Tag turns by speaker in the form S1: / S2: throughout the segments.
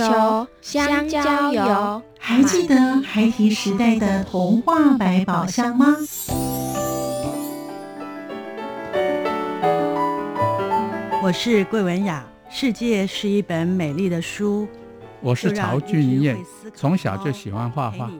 S1: 皮球、香蕉油，
S2: 还记得孩提时代的童话百宝箱吗？
S3: 我是桂文雅，世界是一本美丽的书。
S4: 我是曹俊彦，从小就喜欢画画。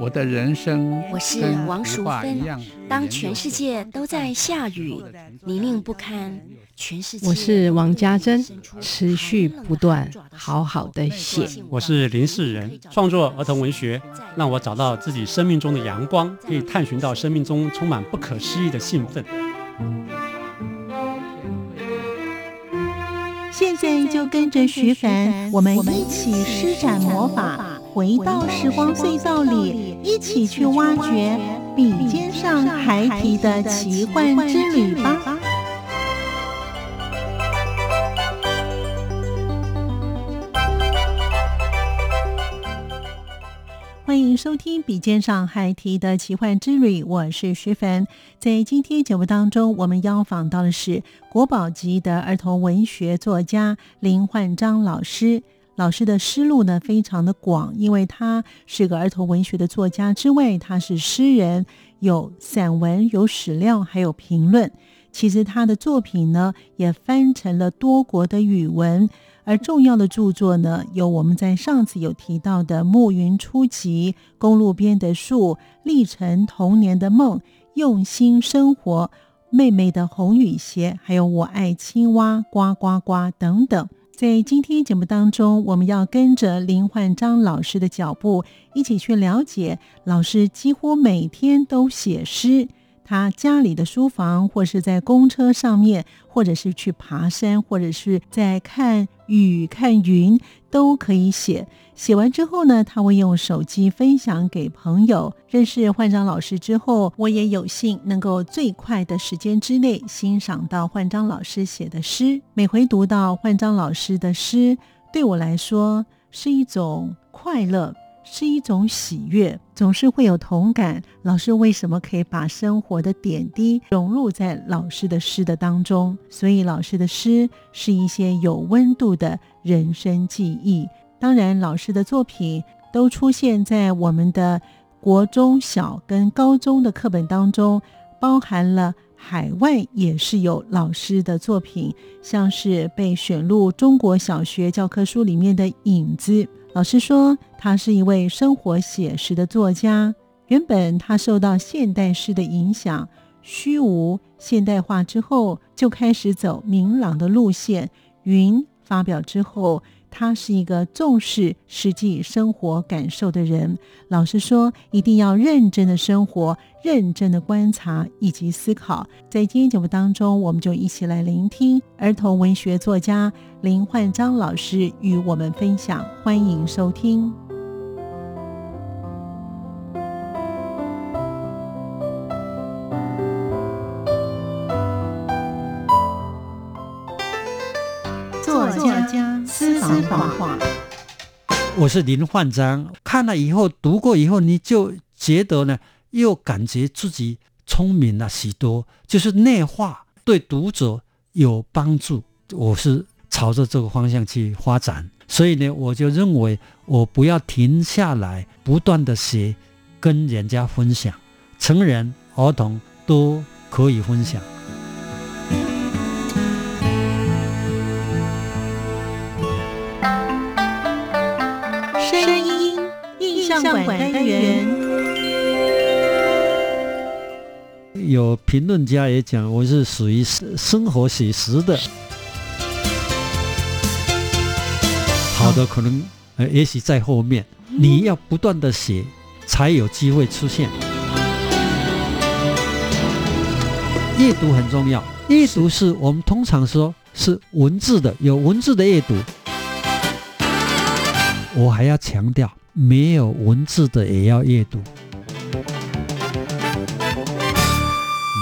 S4: 我的人生
S5: 我是王淑芬。当全世界都在下雨，泥泞不堪，全世界。
S6: 我是王家珍，持续不断，好好的写。
S7: 我是林世仁，创作儿童文学，让我找到自己生命中的阳光，可以探寻到生命中充满不可思议的兴奋。
S2: 现在就跟着徐凡，我们一起施展魔法，回到时光隧道里，一起去挖掘笔尖上孩提的奇幻之旅吧。欢迎收听《笔尖上海提的奇幻之旅》，我是徐凡。在今天节目当中，我们邀访到的是国宝级的儿童文学作家林焕章老师。老师的诗路呢非常的广，因为他是个儿童文学的作家之外，他是诗人，有散文、有史料，还有评论。其实他的作品呢也翻成了多国的语文。而重要的著作呢，有我们在上次有提到的《暮云初集》《公路边的树》《历程童年的梦》《用心生活》《妹妹的红雨鞋》，还有《我爱青蛙呱呱呱》等等。在今天节目当中，我们要跟着林焕章老师的脚步，一起去了解老师几乎每天都写诗。他家里的书房，或是在公车上面，或者是去爬山，或者是在看雨、看云，都可以写。写完之后呢，他会用手机分享给朋友。认识焕章老师之后，我也有幸能够最快的时间之内欣赏到焕章老师写的诗。每回读到焕章老师的诗，对我来说是一种快乐。是一种喜悦，总是会有同感。老师为什么可以把生活的点滴融入在老师的诗的当中？所以老师的诗是一些有温度的人生记忆。当然，老师的作品都出现在我们的国中小跟高中的课本当中，包含了海外也是有老师的作品，像是被选入中国小学教科书里面的影子。老师说，他是一位生活写实的作家。原本他受到现代诗的影响，虚无现代化之后，就开始走明朗的路线。云发表之后。他是一个重视实际生活感受的人。老师说，一定要认真的生活，认真的观察以及思考。在今天节目当中，我们就一起来聆听儿童文学作家林焕章老师与我们分享。欢迎收听。
S8: 我是林焕章。看了以后，读过以后，你就觉得呢，又感觉自己聪明了许多，就是内化，对读者有帮助。我是朝着这个方向去发展，所以呢，我就认为我不要停下来，不断的写，跟人家分享，成人、儿童都可以分享。
S2: 相馆单元，
S8: 有评论家也讲我是属于生活写实的，好的可能呃也许在后面，你要不断的写才有机会出现。阅读很重要，阅读是我们通常说是文字的，有文字的阅读，我还要强调。没有文字的也要阅读。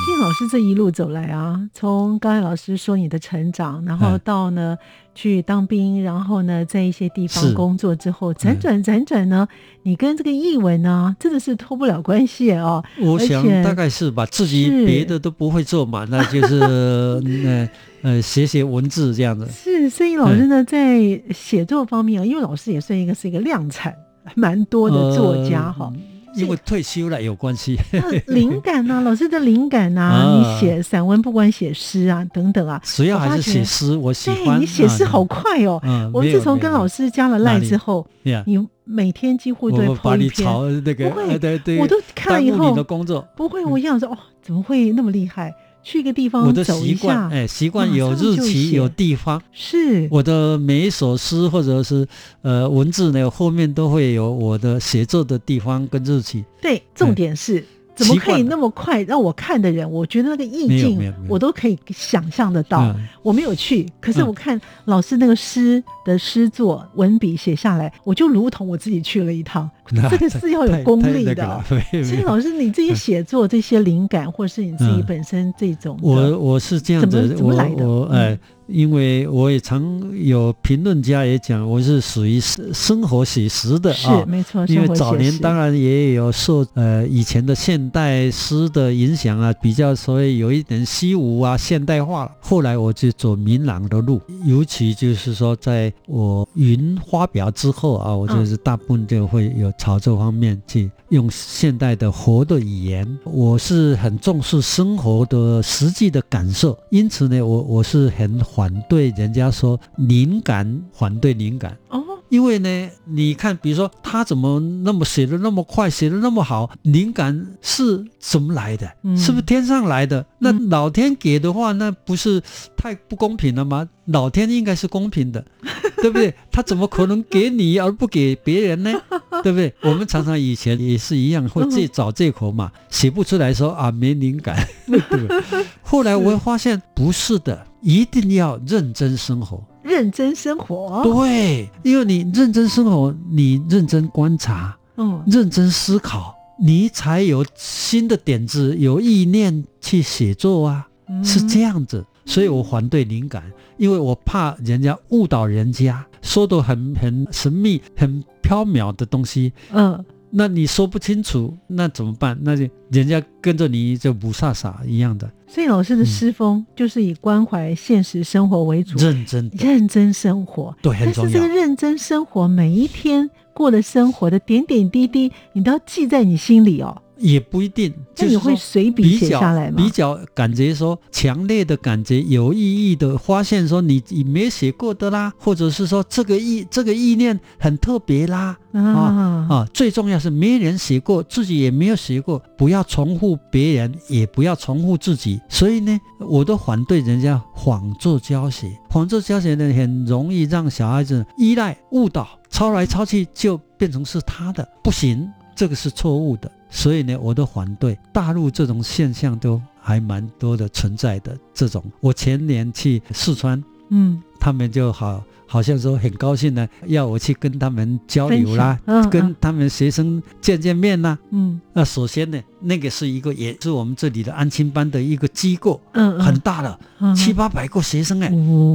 S2: 其实
S9: 老师这一路走来啊，从刚才老师说你的成长，然后到呢去当兵，然后呢在一些地方工作之后，辗转辗转呢，你跟这个译文呢真的是脱不了关系哦。
S8: 我想大概是吧，自己别的都不会做嘛，那就是 呃呃写写文字这样子。
S9: 是，所以老师呢在写作方面啊，因为老师也算一个是一个量产蛮多的作家哈。
S8: 因为退休了有关系，
S9: 灵感呐，老师的灵感呐，你写散文，不管写诗啊等等啊，
S8: 主要还是写诗，我喜欢。
S9: 你写诗好快哦，我自从跟老师加了赖之后，你每天几乎都会
S8: 抛一篇，
S9: 不会，
S8: 对对，
S9: 我都看了以后，
S8: 的工作。
S9: 不会，我想说哦，怎么会那么厉害？去一个地方，
S8: 我的习惯，哎，习惯有日期，有地方，
S9: 是
S8: 我的每一首诗或者是呃文字呢，后面都会有我的写作的地方跟日期。
S9: 对，重点是。怎么可以那么快让我看的人？我觉得那个意境我都可以想象得到。我没有去，可是我看老师那个诗的诗作文笔写下来，我就如同我自己去了一趟。这个是要有功力的。所以老师，你自己写作这些灵感，或是你自己本身这种，
S8: 我我是这样子，
S9: 怎么来的？
S8: 哎。因为我也常有评论家也讲，我是属于生生活写实的
S9: 啊，是没错。
S8: 因为早年当然也有受呃以前的现代诗的影响啊，比较所以有一点虚无啊现代化了。后来我就走明朗的路，尤其就是说在我云发表之后啊，我就是大部分就会有朝这方面去用现代的活的语言。我是很重视生活的实际的感受，因此呢，我我是很。反对人家说灵感，反对灵感哦，因为呢，你看，比如说他怎么那么写的那么快，写的那么好，灵感是怎么来的？是不是天上来的？那老天给的话，那不是太不公平了吗？老天应该是公平的，对不对？他怎么可能给你而不给别人呢？对不对？我们常常以前也是一样，会自己找借口嘛，写不出来说啊没灵感，对不对？后来我会发现不是的。一定要认真生活，
S9: 认真生活。
S8: 对，因为你认真生活，你认真观察，嗯，认真思考，你才有新的点子，有意念去写作啊，是这样子。所以我反对灵感，因为我怕人家误导人家，说的很很神秘、很缥缈的东西，嗯。那你说不清楚，那怎么办？那就人家跟着你就不傻傻一样的。
S9: 所以老师的诗风就是以关怀现实生活为主，
S8: 认真
S9: 认真生活。
S8: 对，很重要。
S9: 但是这个认真生活，每一天过的生活的点点滴滴，你都要记在你心里哦。
S8: 也不一定，
S9: 那你会随笔写下来吗？
S8: 比较感觉说强烈的感觉，有意义的发现说你你没写过的啦，或者是说这个意这个意念很特别啦啊啊！最重要是没人写过，自己也没有写过，不要重复别人，也不要重复自己。所以呢，我都反对人家仿作教学，仿作教学呢很容易让小孩子依赖、误导、抄来抄去就变成是他的，不行，这个是错误的。所以呢，我都反对大陆这种现象都还蛮多的存在的。这种，我前年去四川，嗯，他们就好，好像说很高兴呢，要我去跟他们交流啦，跟他们学生见见面呐，嗯，那首先呢，那个是一个也是我们这里的安亲班的一个机构，嗯，很大的，嗯。七八百个学生哎，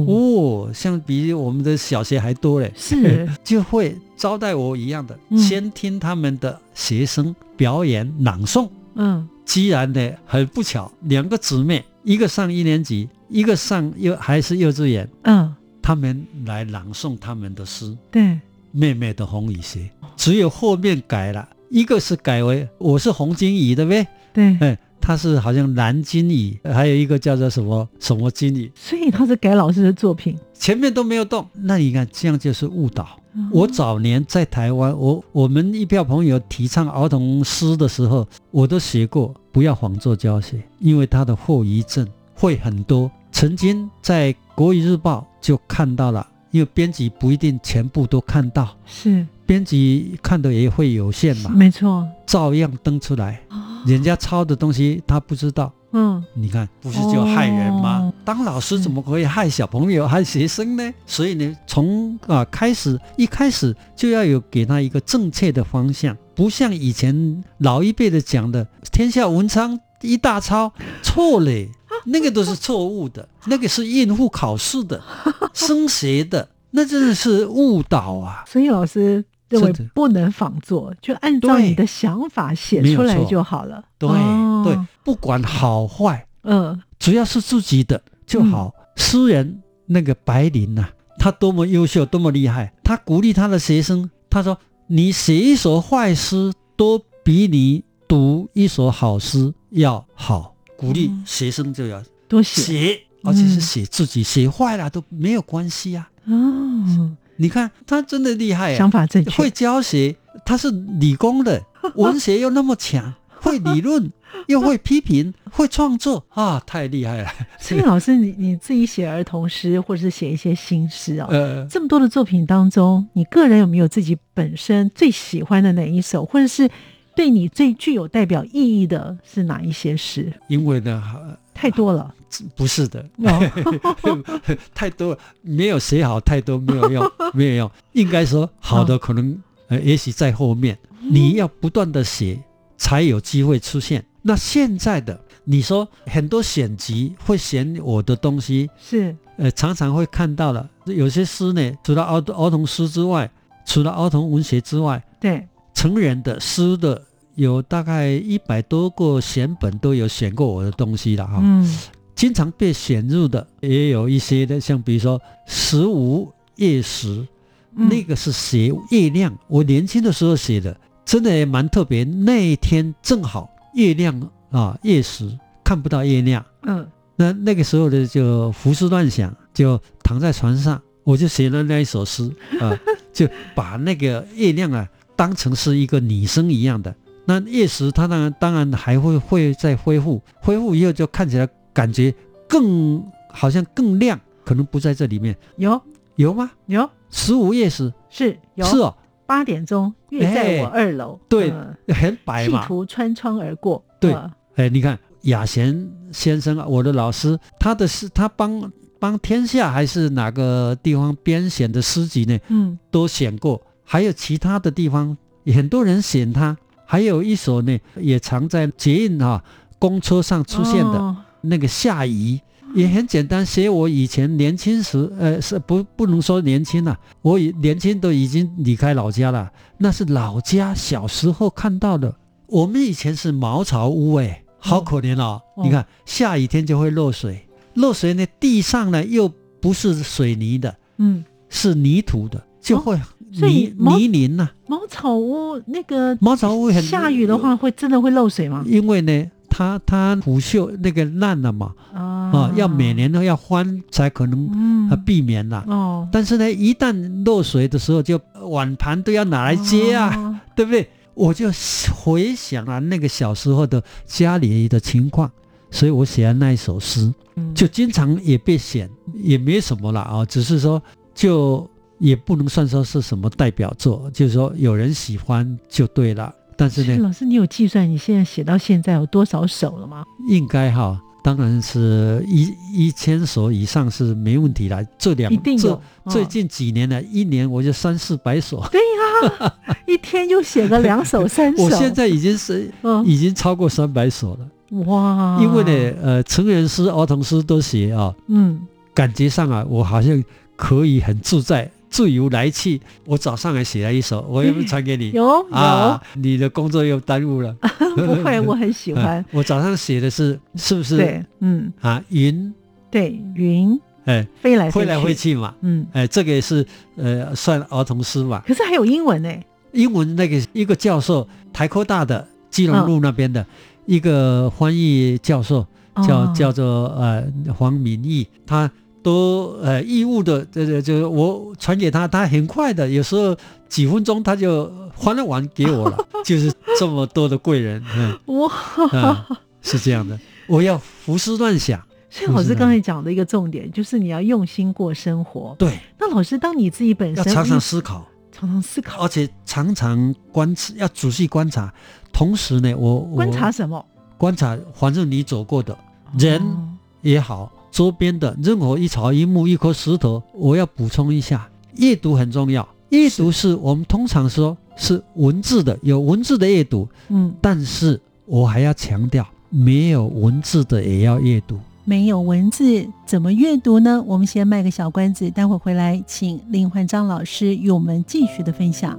S8: 哦，像比我们的小学还多嘞，
S9: 是，
S8: 就会。招待我一样的，先听他们的学生表演朗诵。嗯，既然呢很不巧，两个姊妹，一个上一年级，一个上幼还是幼稚园。嗯，他们来朗诵他们的诗。
S9: 对，
S8: 妹妹的红雨鞋，只有后面改了，一个是改为我是红金鱼的呗。
S9: 对，
S8: 哎，他是好像蓝金鱼，还有一个叫做什么什么金鱼。
S9: 所以他是改老师的作品，
S8: 前面都没有动。那你看这样就是误导。我早年在台湾，我我们一票朋友提倡儿童诗的时候，我都写过不要仿作教学，因为它的后遗症会很多。曾经在国语日报就看到了，因为编辑不一定全部都看到，
S9: 是
S8: 编辑看的也会有限嘛，
S9: 没错，
S8: 照样登出来，人家抄的东西他不知道。嗯，你看，不是就害人吗？当老师怎么可以害小朋友、害学生呢？所以呢，从啊开始，一开始就要有给他一个正确的方向，不像以前老一辈的讲的“天下文章一大抄，错嘞，那个都是错误的，那个是应付考试的，升学的，那真的是误导啊！
S9: 所以老师认为不能仿作，就按照你的想法写出来就好了。
S8: 对、
S9: 哦
S8: 对，不管好坏，
S9: 嗯
S8: 只要是自己的就好。诗人那个白灵呐、他多么优秀，多么厉害，他鼓励他的学生，他说：“你写一首坏诗，都比你读一首好诗要好。”鼓励学生就要
S9: 多写
S8: 写，而且是写自己，写坏了都没有关系啊。
S9: 哦，
S8: 你看他真的厉害啊
S9: 想，法正确
S8: 会。教学，他是理工的，文学又那么强，会理论，又会批评，会创作啊，太厉害了。
S9: 所以老师，你你自己写儿童诗，或者是写一些新诗哦，
S8: 呃，
S9: 这么多的作品当中，你个人有没有自己本身最喜欢的哪一首，或者是对你最具有代表意义的是哪一些诗？
S8: 因为呢，呃
S9: 太多了，
S8: 不是的，
S9: 哦。
S8: 太多没有写好，太多没有用，没有用。应该说好的可能呃，也许在后面，你要不断的写，才有机会出现。那现在的你说很多选集会选我的东西，
S9: 是。
S8: 呃，常常会看到了有些诗呢，除了儿儿童诗之外，除了儿童文学之外，
S9: 对，
S8: 成人的诗的有大概一百多个选本都有选过我的东西了哈。
S9: 嗯
S8: 经常被选入的也有一些的，像比如说十五夜时，
S9: 嗯
S8: 那个是写月亮，我年轻的时候写的，真的也蛮特别。那一天正好月亮啊，夜时看不到月亮，
S9: 嗯
S8: 那那个时候的就胡思乱想，就躺在床上，我就写了那一首诗啊，就把那个月亮啊当成是一个女生一样的。那夜时它当然当然还会会再恢复，恢复以后就看起来感觉更好像更亮，可能不在这里面。
S9: 有。
S8: 有吗？
S9: 有。
S8: 十五夜时
S9: 是有。
S8: 是哦，
S9: 八点钟，月在我
S8: 哎
S9: 二楼，
S8: 对
S9: 嗯
S8: 很白
S9: 企
S8: 嘛。
S9: 图穿窗而过，
S8: 对。
S9: 嗯
S8: 哎，你看雅贤先生啊，我的老师，他的诗，他帮帮天下还是哪个地方编选的诗集呢，
S9: 嗯。
S8: 都选过，还有其他的地方很多人选它，还有一首呢，也常在捷运啊公车上出现的、
S9: 哦
S8: 那个夏雨。也很简单，写我以前年轻时，呃，是不不能说年轻了、我已年轻都已经离开老家了，那是老家小时候看到的。我们以前是茅草屋，哎，好可怜哦。
S9: 哦
S8: 你看下雨天就会漏水，漏水呢，地上呢又不是水泥的，
S9: 嗯，
S8: 是泥土的，就会
S9: 所以
S8: 泥、泥泞呐、
S9: 茅草屋那个
S8: 茅草屋很
S9: 下雨的话会真的会漏水吗？
S8: 因为呢，它它腐朽那个烂了嘛，
S9: 啊
S8: 啊，要每年都要翻才可能
S9: 嗯
S8: 啊避免啦。
S9: 哦
S8: 但是呢，一旦漏水的时候，就碗盘都要拿来接啊，
S9: 哦
S8: 对不对？我就回想啊，那个小时候的家里的情况，所以我写了那一首诗，
S9: 嗯
S8: 就经常也被选，也没什么了啊，只是说就也不能算说是什么代表作，就是说有人喜欢就对了。但是呢，
S9: 老师，你有计算你现在写到现在有多少首了吗？
S8: 应该哈，当然是一一千首以上是没问题啦。这两这
S9: 一定有。哦
S8: 最近几年呢，一年我就三四百首。
S9: 对呀、一天就写个两首、三首。
S8: 我现在已经是
S9: 嗯
S8: 已经超过三百首了，
S9: 哇，
S8: 因为呢，呃，成人诗、儿童诗都写啊，
S9: 嗯，
S8: 感觉上啊，我好像可以很自在、自由来去。我早上还写了一首，我要不要传给你？
S9: 有有、
S8: 啊，你的工作又耽误了。
S9: 不会，我很喜欢
S8: 啊。我早上写的是是不是？
S9: 对，嗯，
S8: 啊，云，
S9: 对，云
S8: 哎，
S9: 飞来
S8: 飞来飞
S9: 去，
S8: 嘛，
S9: 嗯，
S8: 哎，这个也是呃算儿童诗嘛。
S9: 可是还有英文呢。
S8: 英文那个一个教授，台科大的基隆路那边的、一个翻译教授，叫、
S9: 哦
S8: 叫做呃黄敏义，他都呃义务的，这这就我传给他，他很快的，有时候几分钟他就还了完给我了，就是这么多的贵人，嗯
S9: 哇，
S8: 嗯，是这样的，我要胡思乱想，
S9: 所以老师刚才讲的一个重点就是你要用心过生活。
S8: 对，
S9: 那老师，当你自己本身
S8: 要常常思考，
S9: 常常思考，
S8: 而且常常观察，要仔细观察，同时呢，我我
S9: 观察什么？
S8: 观察，反正你走过的人
S9: 哦
S8: 也好，周边的任何一草一木一颗石头，我要补充一下，阅读很重要。阅读是我们通常说是文字的，有文字的阅读，
S9: 嗯，
S8: 但是我还要强调没有文字的也要阅读。
S2: 没有文字怎么阅读呢？我们先卖个小关子，待会回来请林焕章老师与我们继续的分享。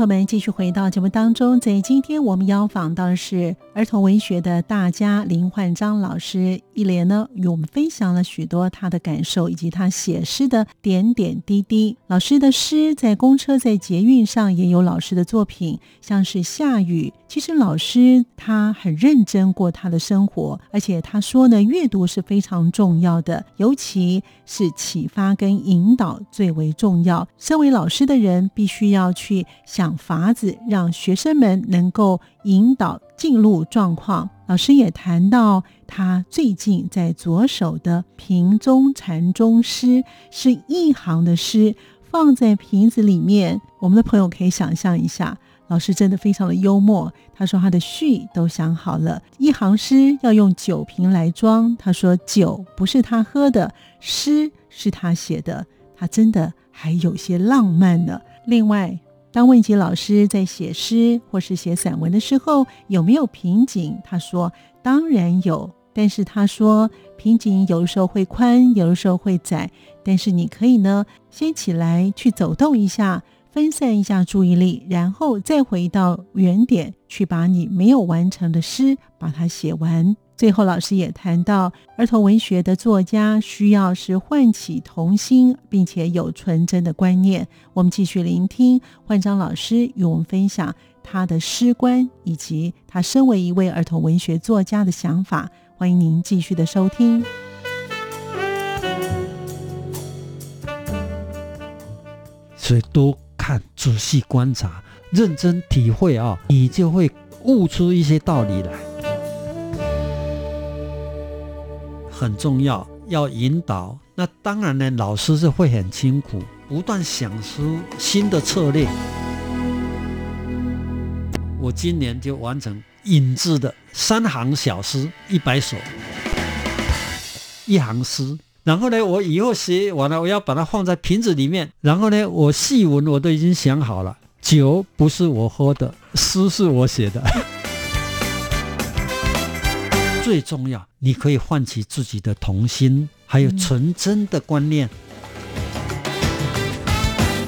S2: 朋友们继续回到节目当中，在今天我们要访到的是儿童文学的大家林焕章老师，一连呢与我们分享了许多他的感受以及他写诗的点点滴滴。老师的诗在公车、在捷运上也有老师的作品，像是下雨。其实老师他很认真过他的生活，而且他说呢，阅读是非常重要的，尤其是启发跟引导最为重要。身为老师的人，必须要去。想法子让学生们能够引导进入状况。老师也谈到，他最近在着手的瓶中禅宗诗是一行的诗，放在瓶子里面。我们的朋友可以想象一下，老师真的非常的幽默。他说他的序都想好了，一行诗要用酒瓶来装。他说酒不是他喝的，诗是他写的，他真的还有些浪漫呢。另外。当问及老师在写诗或是写散文的时候有没有瓶颈，他说当然有，但是他说瓶颈有的时候会宽，有的时候会窄，但是你可以呢先起来去走动一下，分散一下注意力，然后再回到原点去把你没有完成的诗把它写完。最后，老师也谈到，儿童文学的作家需要是唤起童心，并且有纯真的观念。我们继续聆听焕章老师与我们分享他的诗观，以及他身为一位儿童文学作家的想法。欢迎您继续的收听。
S8: 所以，多看、仔细观察、认真体会啊，你就会悟出一些道理来。很重要，要引导。那当然呢，老师是会很辛苦，不断想出新的策略。我今年就完成引字的三行小诗一百首，一行诗。然后呢，我以后写完了，我要把它放在瓶子里面。然后呢，我细文我都已经想好了，酒不是我喝的，诗是我写的。最重要，你可以唤起自己的童心，还有纯真的观念。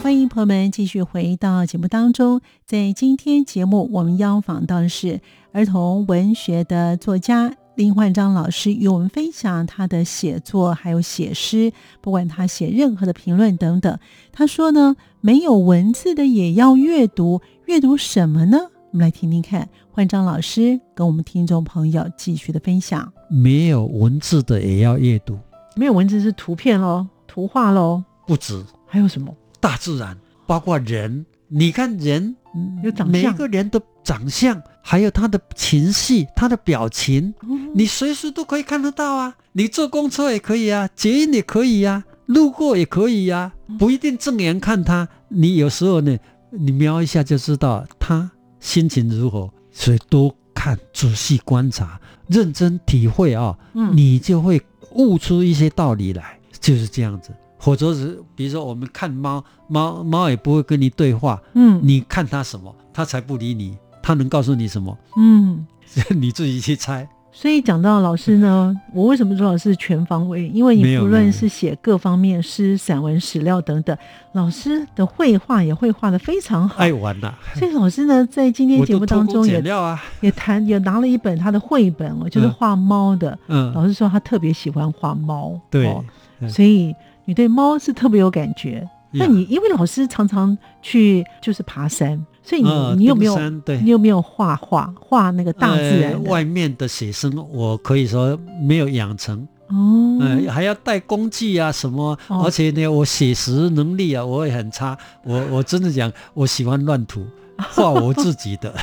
S2: 欢迎朋友们继续回到节目当中，在今天节目，我们邀访到的是儿童文学的作家林焕章老师，与我们分享他的写作，还有写诗，不管他写任何的评论等等。他说呢，没有文字的也要阅读，阅读什么呢？我们来听听看，焕章老师跟我们听众朋友继续的分享。
S8: 没有文字的也要阅读，
S2: 没有文字是图片喽，图画喽，
S8: 不止，
S2: 还有什么？
S8: 大自然，包括人。你看人，
S2: 有长相，
S8: 每个人的长相，还有他的情绪、他的表情，你随时都可以看得到啊。你坐公车也可以啊，捷运也可以呀，路过也可以呀，不一定正眼看他。你有时候呢，你瞄一下就知道他。心情如何？所以多看、仔细观察、认真体会啊，你就会悟出一些道理来。就是这样子。否则是，比如说我们看猫，猫猫也不会跟你对话。嗯，你看它什么，它才不理你。它能告诉你什么？嗯，你自己去猜。
S2: 所以讲到老师呢，我为什么说老师全方位？因为你不论是写各方面诗、散文、史料等等，老师的绘画也绘画的非常好。
S8: 爱玩呐！
S2: 所以老师呢，在今天节目当中也也谈也拿了一本他的绘本哦，就是画猫的。嗯，老师说他特别喜欢画猫。
S8: 对，
S2: 所以你对猫是特别有感觉。那你因为老师常常去就是爬山。所以你你有没有你有没有画画画那个大自然？
S8: 外面的写生，我可以说没有养成，
S9: 哦，
S8: 嗯，还要带工具啊什么，
S9: 哦。
S8: 而且呢，我写实能力啊，我也很差，我我真的讲，我喜欢乱涂，画我自己的，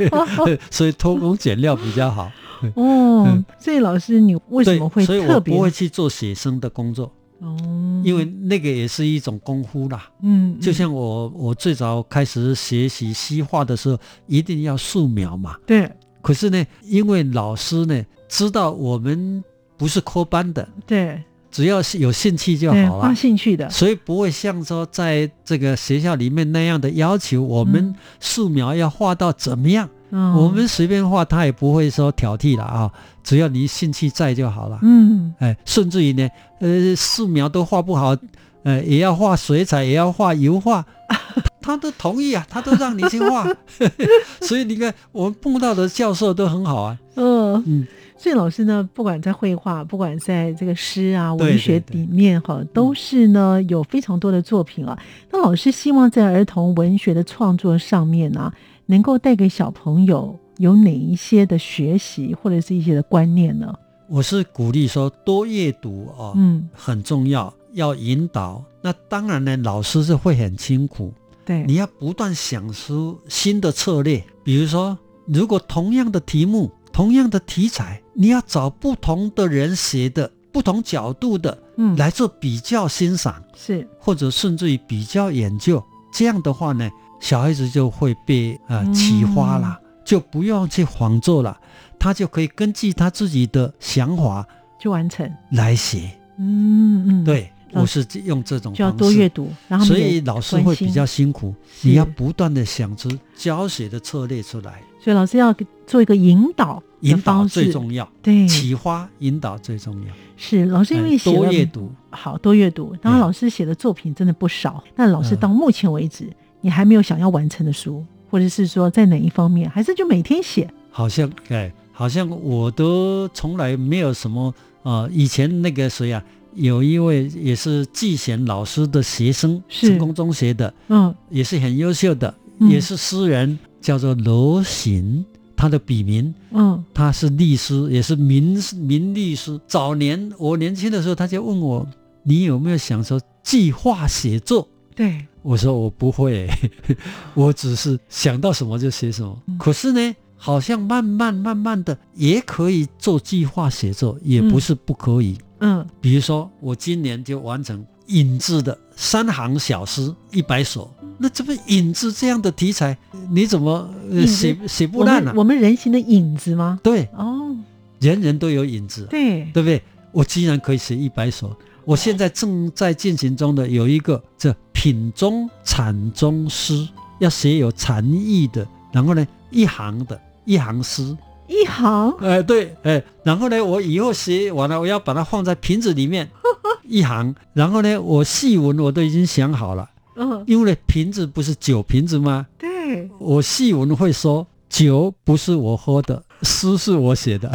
S8: 所以偷工减料比较好。
S9: 哦
S8: 嗯，
S9: 所以老师你为什么会
S8: 所以
S9: 特别
S8: 我不会去做写生的工作，
S9: 哦？
S8: 因为那个也是一种功夫啦。
S9: 嗯，
S8: 就像我我最早开始学习西画的时候，一定要素描嘛。
S9: 对
S8: 可是呢，因为老师呢知道我们不是科班的，
S9: 对
S8: 只要是有兴趣就好了。
S9: 兴趣的，
S8: 所以不会像说在这个学校里面那样的要求，我们
S9: 嗯
S8: 素描要画到怎么样，
S9: 嗯
S8: 我们随便画，他也不会说挑剔了啊，只要你兴趣在就好了。
S9: 嗯。
S8: 哎，甚至于呢，呃，素描都画不好，呃，也要画水彩，也要画油画，他都同意啊，他都让你去画，所以你看我们碰到的教授都很好啊，
S9: 嗯。
S8: 嗯，
S9: 所以老师呢，不管在绘画，不管在这个诗啊、文学里面哈，都是呢有非常多的作品啊。那老师希望在儿童文学的创作上面呢、能够带给小朋友有哪一些的学习或者是一些的观念呢？
S8: 我是鼓励说多阅读哦，
S9: 嗯，
S8: 很重要，要引导。那当然呢，老师是会很辛苦，
S9: 对，
S8: 你要不断想出新的策略，比如说，如果同样的题目、同样的题材，你要找不同的人写的、不同角度的
S9: 嗯
S8: 来做比较欣赏，
S9: 是
S8: 或者甚至于比较研究。这样的话呢，小孩子就会被呃
S9: 嗯。
S8: 启发了，就不用去仿作了，他就可以根据他自己的想法
S9: 去完成。
S8: 来写。
S9: 嗯嗯，，
S8: 对，我是用这种
S9: 就要多阅读，然后
S8: 所以老师会比较辛苦，你要不断的想出教学的策略出来，
S9: 所以老师要做一个引导的
S8: 引导最重要，
S9: 对，
S8: 启发引导最重要。
S9: 是老师因为
S8: 哎
S9: 写了
S8: 多阅读，
S9: 好多阅读，当然
S8: 嗯
S9: 老师写的作品真的不少。那老师
S8: 嗯。
S9: 到目前为止，你还没有想要完成的书，或者是说在哪一方面，还是就每天写？
S8: 好像哎，好像我都从来没有什么呃，以前那个谁啊，有一位也是季贤老师的学生，成功中学的，
S9: 嗯
S8: 也是很优秀的，
S9: 嗯
S8: 也是诗人，叫做罗行，他的笔名
S9: 嗯
S8: 他是律师，也是名名律师。早年我年轻的时候，他就问我：“你有没有想说计划写作
S9: 对，？”
S8: 我说：“我不会，我只是想到什么就写什么。
S9: 嗯
S8: 可是呢，好像慢慢慢慢的也可以做计划写作，也不是不可以。
S9: 嗯
S8: 比如说，我今年就完成引子的三行小诗一百首。那这不影子这样的题材，你怎么、写写不烂呢、
S9: 们我们人形的影子吗？
S8: 对，
S9: 哦，
S8: 人人都有影子。
S9: 对，
S8: 对不对？我居然可以写一百首。我现在正在进行中的有一个这品中产中诗，要写有禅意的，然后呢一行的一行诗，
S9: 一行？
S8: 哎、对，哎、然后呢我以后写完了，我要把它放在瓶子里面 一行，然后呢我细文我都已经想好了，
S9: 嗯，
S8: 因为呢瓶子不是酒瓶子吗？
S9: 对，
S8: 我细文会说酒不是我喝的，诗是我写的。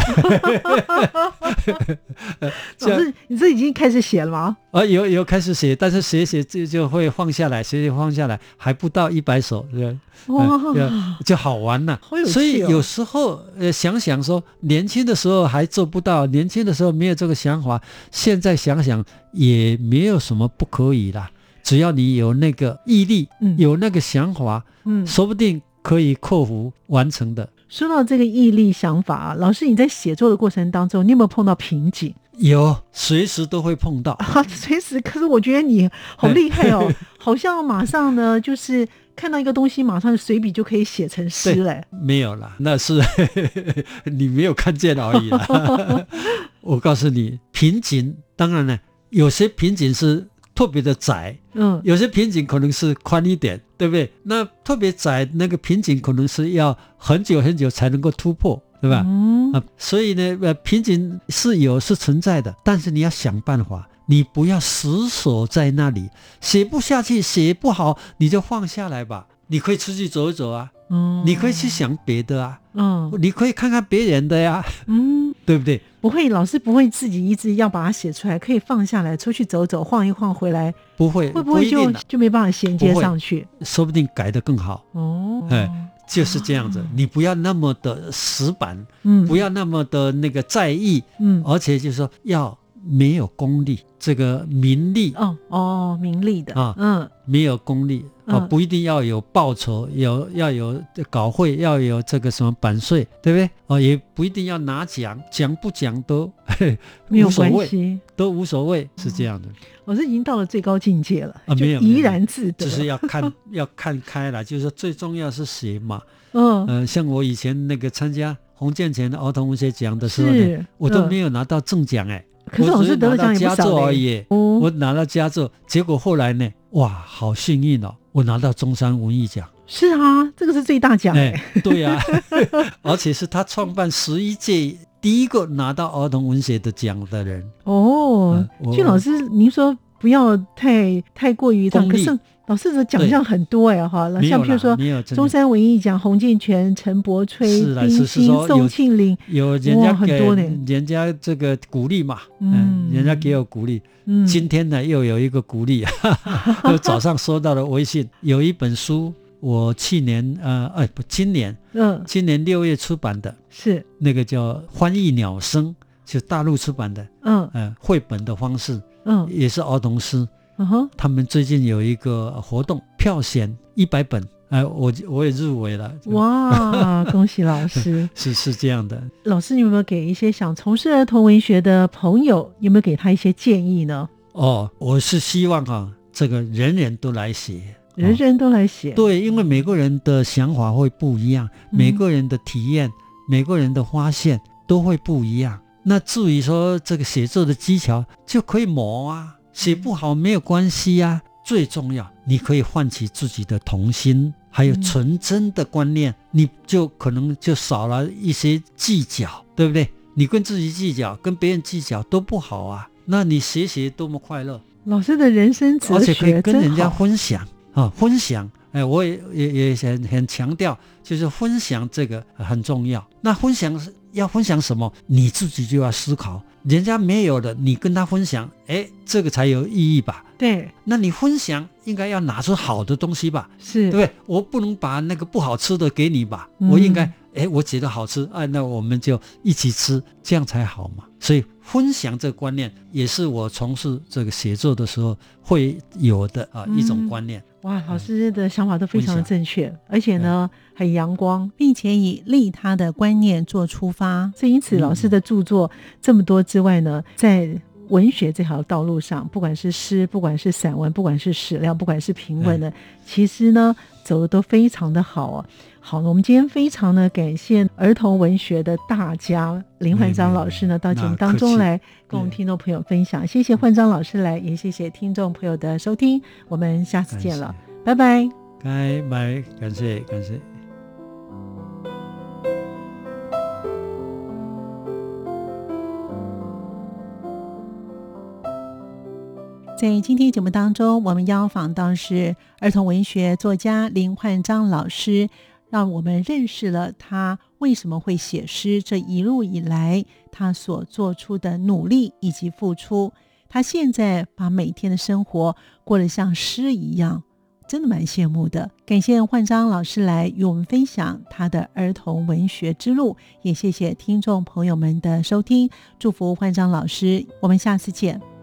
S9: 老师，你这已经开始写了吗？
S8: 啊，有有开始写，但是写写就就会放下来，写写放下来，还不到一百首，对吧？
S9: 哇，
S8: 对就好玩了。
S9: 好有哦
S8: 所以有时候呃想想说，年轻的时候还做不到，年轻的时候没有这个想法，现在想想也没有什么不可以啦。只要你有那个毅力，
S9: 嗯
S8: 有那个想法，
S9: 嗯，
S8: 说不定可以克服完成的。
S9: 说到这个毅力想法啊，老师你在写作的过程当中，你有没有碰到瓶颈
S8: 有，随时都会碰到。
S9: 啊？随时，可是我觉得你好厉害哦，好像马上呢，就是看到一个东西，马上随笔就可以写成诗嘞。
S8: 没有啦，那是 你没有看见而已啦。我告诉你，瓶颈当然呢，有些瓶颈是特别的窄，
S9: 嗯。
S8: 有些瓶颈可能是宽一点，对不对？那特别窄那个瓶颈可能是要很久很久才能够突破，对吧？
S9: 嗯。
S8: 啊，所以呢，呃，瓶颈是有是存在的，但是你要想办法，你不要死守在那里，写不下去，写不好，你就放下来吧。你可以出去走一走啊，
S9: 嗯。
S8: 你可以去想别的啊，
S9: 嗯。
S8: 你可以看看别人的呀，
S9: 嗯，
S8: 对不对？
S9: 不会，老师不会自己一直要把它写出来，可以放下来，出去走走，晃一晃回来，
S8: 不会，
S9: 会不会就就没办法衔接上去？
S8: 说不定改得更好。
S9: 哦，
S8: 哎就是这样子，你不要那么的死板，
S9: 嗯，
S8: 不要那么的那个在意，
S9: 嗯。
S8: 而且就是说要没有功利，这个名利
S9: 哦哦，名利的
S8: 啊，
S9: 嗯，
S8: 没有功利啊，
S9: 嗯
S8: 不一定要有报酬，有要有稿会，要有这个什么版税，对不对？哦，也不一定要拿奖，奖不奖都
S9: 没有关系。
S8: 都无所谓，是这样的。
S9: 我是已经到了最高境界了，
S8: 啊没有
S9: 怡然自得。
S8: 就是要看 要看开了，就是说最重要是谁嘛。
S9: 嗯，
S8: 呃，像我以前那个参加洪建前的儿童文学奖的时候呢，我都
S9: 嗯
S8: 没有拿到正奖哎，
S9: 可是老师得的
S8: 拿到佳
S9: 奖也不少
S8: 而已。
S9: 哦，
S8: 我拿到佳作，结果后来呢，哇，好幸运哦，我拿到中山文艺奖。
S9: 是啊，这个是最大奖
S8: 哎
S9: 欸，，
S8: 对呀、而且是他创办十一届第一个拿到儿童文学的奖的人。
S9: 哦俊老师，您说不要太太过于这样，可是老师的奖项很多哎哈，像譬如说中山文艺奖，洪建全、陈伯吹冰
S8: 是是
S9: 心、宋庆龄，
S8: 有人
S9: 哇
S8: 家给
S9: 很多呢。
S8: 人家这个鼓励嘛，
S9: 嗯。
S8: 嗯，人家给我鼓励。
S9: 嗯，
S8: 今天呢又有一个鼓励，我早上收到了微信，有一本书，我去年呃哎不，今年
S9: 嗯。
S8: 今年六月出版的
S9: 是。
S8: 那个叫《欢译鸟声》，就大陆出版的，
S9: 嗯。
S8: 呃，绘本的方式，
S9: 嗯。
S8: 也是儿童诗。
S9: 嗯哼，
S8: 他们最近有一个活动，票选一百本，哎、我我也入围了。
S9: 哇，恭喜老师！
S8: 是是这样的，
S9: 老师，你有没有给一些想从事儿童文学的朋友，有没有给他一些建议呢？
S8: 哦，我是希望啊、这个人人都来写，哦
S9: 人人都来写，
S8: 对，因为每个人的想法会不一样，
S9: 嗯
S8: 每个人的体验，每个人的发现都会不一样。那至于说这个写作的技巧，就可以磨啊，写不好没有关系啊。最重要，你可以唤起自己的童心，还有
S9: 嗯
S8: 纯真的观念，你就可能就少了一些计较，对不对？你跟自己计较，跟别人计较都不好啊。那你写写多么快乐，
S9: 老师的人生哲
S8: 而且可以跟人家。分享啊，分享。哎，我也也也很很强调，就是分享这个很重要。那分享是要分享什么？你自己就要思考，人家没有的，你跟他分享，哎，这个才有意义吧？
S9: 对，
S8: 那你分享应该要拿出好的东西吧，
S9: 是，
S8: 对不对？我不能把那个不好吃的给你吧？
S9: 嗯
S8: 我应该，哎，我觉得好吃，哎，那我们就一起吃，这样才好嘛。所以分享这个观念也是我从事这个写作的时候会有的啊、一种
S9: 嗯
S8: 观念。
S9: 哇，老师的想法都非常的正确，而且呢很阳光。并且以利他的观念做出发，所以因此
S8: 嗯
S9: 老师的著作这么多之外呢，在文学这条道路上，不管是诗，不管是散文，不管是史料，不管是评论呢，其实呢走的都非常的好啊。好，我们今天非常的感谢儿童文学的大家林焕章老师呢，到节目当中来跟我们听众朋友分享。谢谢焕章老师来，也谢谢听众朋友的收听，我们下次见了，拜拜。
S8: 拜拜，感谢感谢。
S9: 在今天节目当中，我们邀访到是儿童文学作家林焕章老师，让我们认识了他为什么会写诗，这一路以来他所做出的努力以及付出。他现在把每天的生活过得像诗一样，真的蛮羡慕的。感谢焕章老师来与我们分享他的儿童文学之路，也谢谢听众朋友们的收听，祝福焕章老师，我们下次见。